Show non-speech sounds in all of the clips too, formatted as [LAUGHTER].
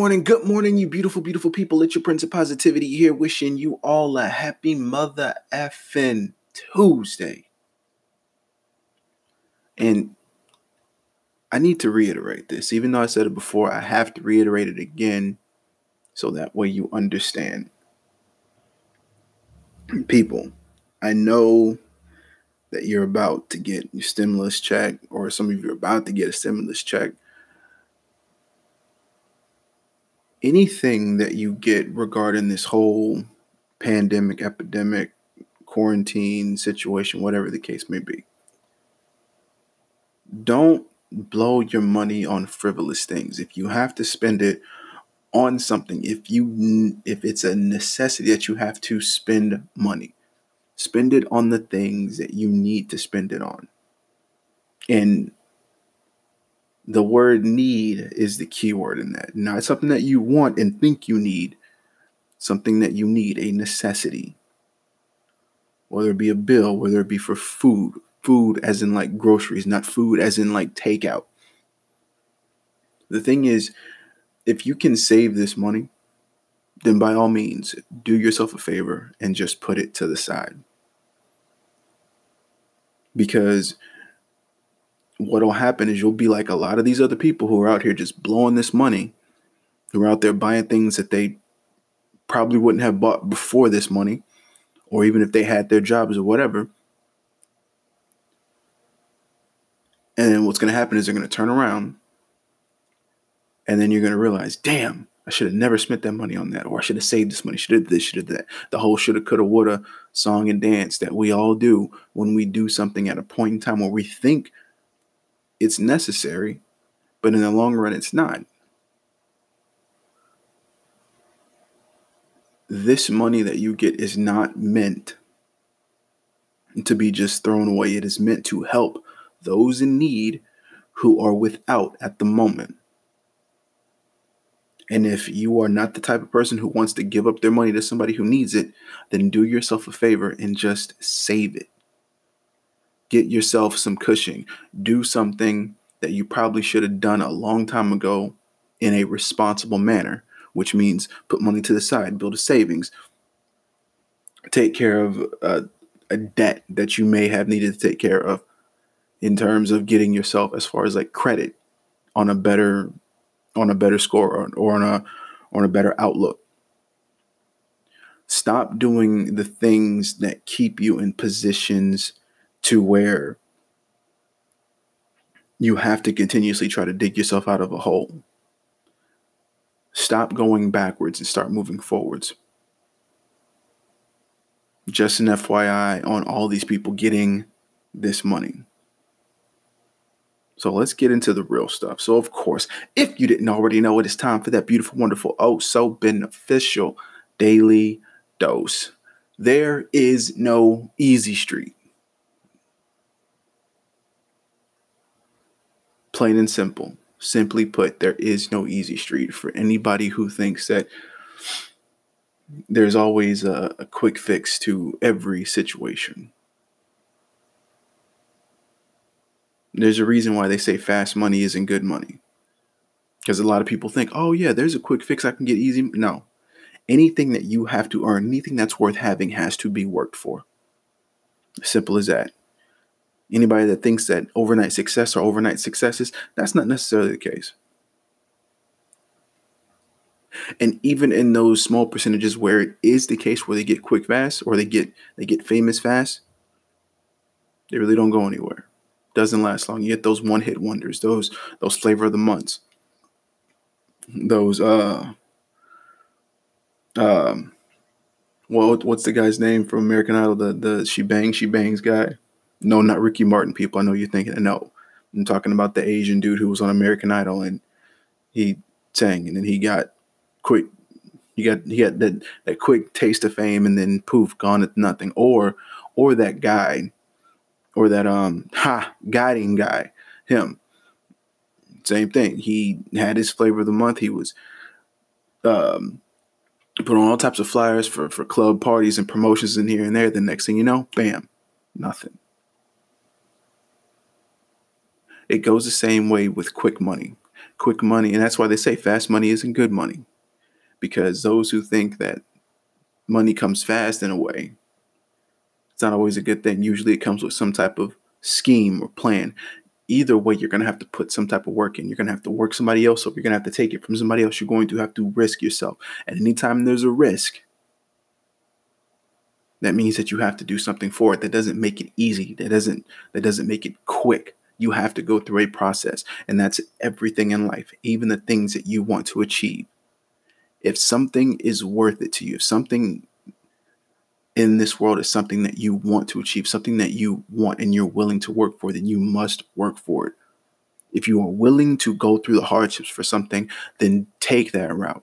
morning, good morning, you beautiful, beautiful people. It's your Prince of Positivity here, wishing you all a happy mother effing Tuesday. And I need to reiterate this, even though I said it before, I have to reiterate it again so that way you understand. People, I know that you're about to get your stimulus check, or some of you are about to get a stimulus check. Anything that you get regarding this whole pandemic, epidemic, quarantine situation, whatever the case may be, don't blow your money on frivolous things. If you have to spend it on something, if you if it's a necessity that you have to spend money, spend it on the things that you need to spend it on. And the word need is the key word in that. Not something that you want and think you need, something that you need, a necessity. Whether it be a bill, whether it be for food, food as in like groceries, not food as in like takeout. The thing is, if you can save this money, then by all means, do yourself a favor and just put it to the side because what'll happen is you'll be like a lot of these other people who are out here just blowing this money, who are out there buying things that they probably wouldn't have bought before this money, or even if they had their jobs or whatever. And then what's going to happen is they're going to turn around and then you're going to realize, damn, I should have never spent that money on that, or I should have saved this money, should have this, should have that. The whole shoulda, coulda, woulda song and dance that we all do when we do something at a point in time where we think it's necessary, but in the long run, it's not. This money that you get is not meant to be just thrown away. It is meant to help those in need who are without at the moment. And if you are not the type of person who wants to give up their money to somebody who needs it, then do yourself a favor and just save it. Get yourself some cushion. Do something that you probably should have done a long time ago in a responsible manner, which means put money to the side, build a savings, take care of a, a debt that you may have needed to take care of in terms of getting yourself as far as like credit on a better on a better score or, or on a on a better outlook. Stop doing the things that keep you in positions to where you have to continuously try to dig yourself out of a hole. Stop going backwards and start moving forwards. Just an FYI on all these people getting this money. So let's get into the real stuff. So, of course, if you didn't already know, it is time for that beautiful, wonderful, oh, so beneficial daily dose. There is no easy street. Plain and simple. Simply put, there is no easy street for anybody who thinks that there's always a, a quick fix to every situation. There's a reason why they say fast money isn't good money. Because a lot of people think, oh, yeah, there's a quick fix I can get easy. No. Anything that you have to earn, anything that's worth having has to be worked for. Simple as that. Anybody that thinks that overnight success or overnight successes, that's not necessarily the case. And even in those small percentages where it is the case where they get quick fast or they get they get famous fast, they really don't go anywhere doesn't last long. You get those one hit wonders, those those flavor of the months, those uh um well what's the guy's name from American Idol? The the she bangs she bangs guy. No, not Ricky Martin. People, I know you're thinking. No, I'm talking about the Asian dude who was on American Idol and he sang and then he got quick. He got he got that that quick taste of fame and then poof gone at nothing. Or or that guy or that um [LAUGHS] ha guiding guy, him. Same thing. He had his flavor of the month. He was um put on all types of flyers for for club parties and promotions in here and there. The next thing you know, bam, nothing. It goes the same way with quick money. quick money. And that's why they say fast money isn't good money. Because those who think that money comes fast in a way, it's not always a good thing. Usually it comes with some type of scheme or plan. Either way, you're going to have to put some type of work in. You're going to have to work somebody else up. You're going to have to take it from somebody else. You're going to have to risk yourself. And anytime there's a risk, that means that you have to do something for it. That doesn't make it easy. That doesn't that doesn't make it quick you have to go through a process. And that's everything in life, even the things that you want to achieve. If something is worth it to you, if something in this world is something that you want to achieve, something that you want and you're willing to work for, then you must work for it. If you are willing to go through the hardships for something, then take that route.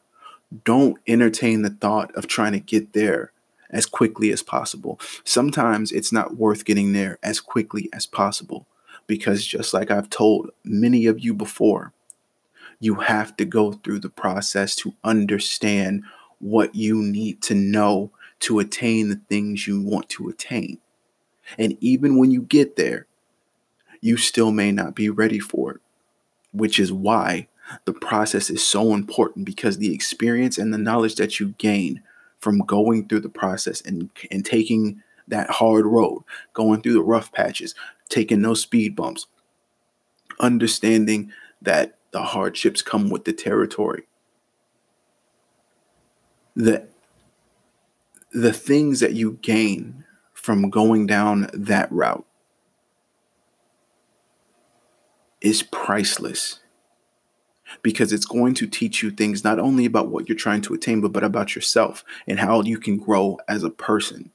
Don't entertain the thought of trying to get there as quickly as possible. Sometimes it's not worth getting there as quickly as possible because just like I've told many of you before, you have to go through the process to understand what you need to know to attain the things you want to attain. And even when you get there, you still may not be ready for it, which is why the process is so important because the experience and the knowledge that you gain from going through the process and, and taking that hard road, going through the rough patches, taking no speed bumps, understanding that the hardships come with the territory. The, the things that you gain from going down that route is priceless because it's going to teach you things not only about what you're trying to attain, but, but about yourself and how you can grow as a person.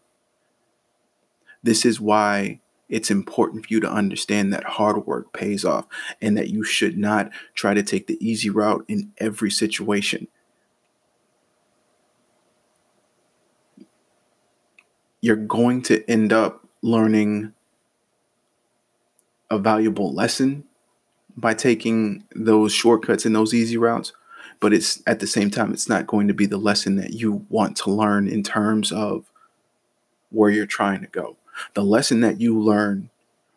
This is why it's important for you to understand that hard work pays off and that you should not try to take the easy route in every situation. You're going to end up learning a valuable lesson by taking those shortcuts and those easy routes but it's at the same time it's not going to be the lesson that you want to learn in terms of where you're trying to go the lesson that you learn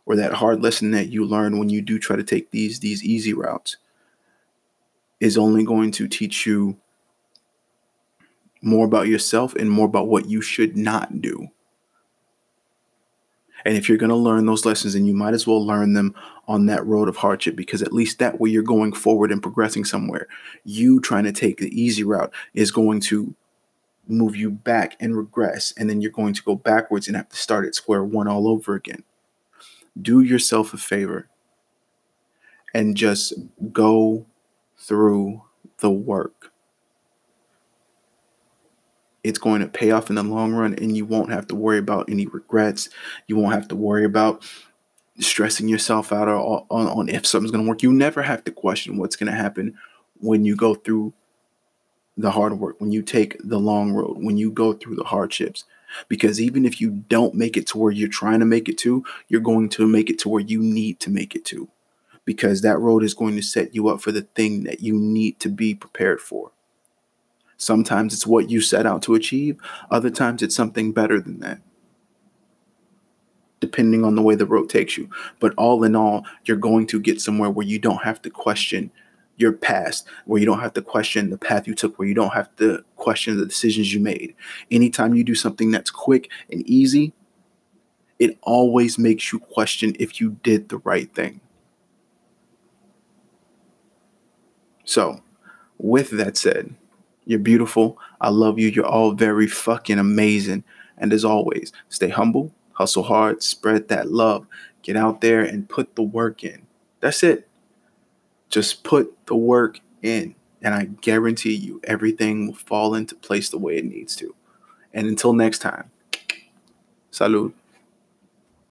or that hard lesson that you learn when you do try to take these these easy routes is only going to teach you more about yourself and more about what you should not do. And if you're going to learn those lessons, then you might as well learn them on that road of hardship because at least that way you're going forward and progressing somewhere. You trying to take the easy route is going to move you back and regress, and then you're going to go backwards and have to start at square one all over again. Do yourself a favor and just go through the work. It's going to pay off in the long run, and you won't have to worry about any regrets. You won't have to worry about stressing yourself out on, on, on if something's going to work. You never have to question what's going to happen when you go through the hard work, when you take the long road, when you go through the hardships. Because even if you don't make it to where you're trying to make it to, you're going to make it to where you need to make it to. Because that road is going to set you up for the thing that you need to be prepared for. Sometimes it's what you set out to achieve, other times it's something better than that depending on the way the road takes you. But all in all, you're going to get somewhere where you don't have to question your past, where you don't have to question the path you took, where you don't have to question the decisions you made. Anytime you do something that's quick and easy, it always makes you question if you did the right thing. So, with that said, you're beautiful. I love you. You're all very fucking amazing. And as always, stay humble, hustle hard, spread that love, get out there and put the work in. That's it. Just put the work in, and I guarantee you everything will fall into place the way it needs to. And until next time, salud.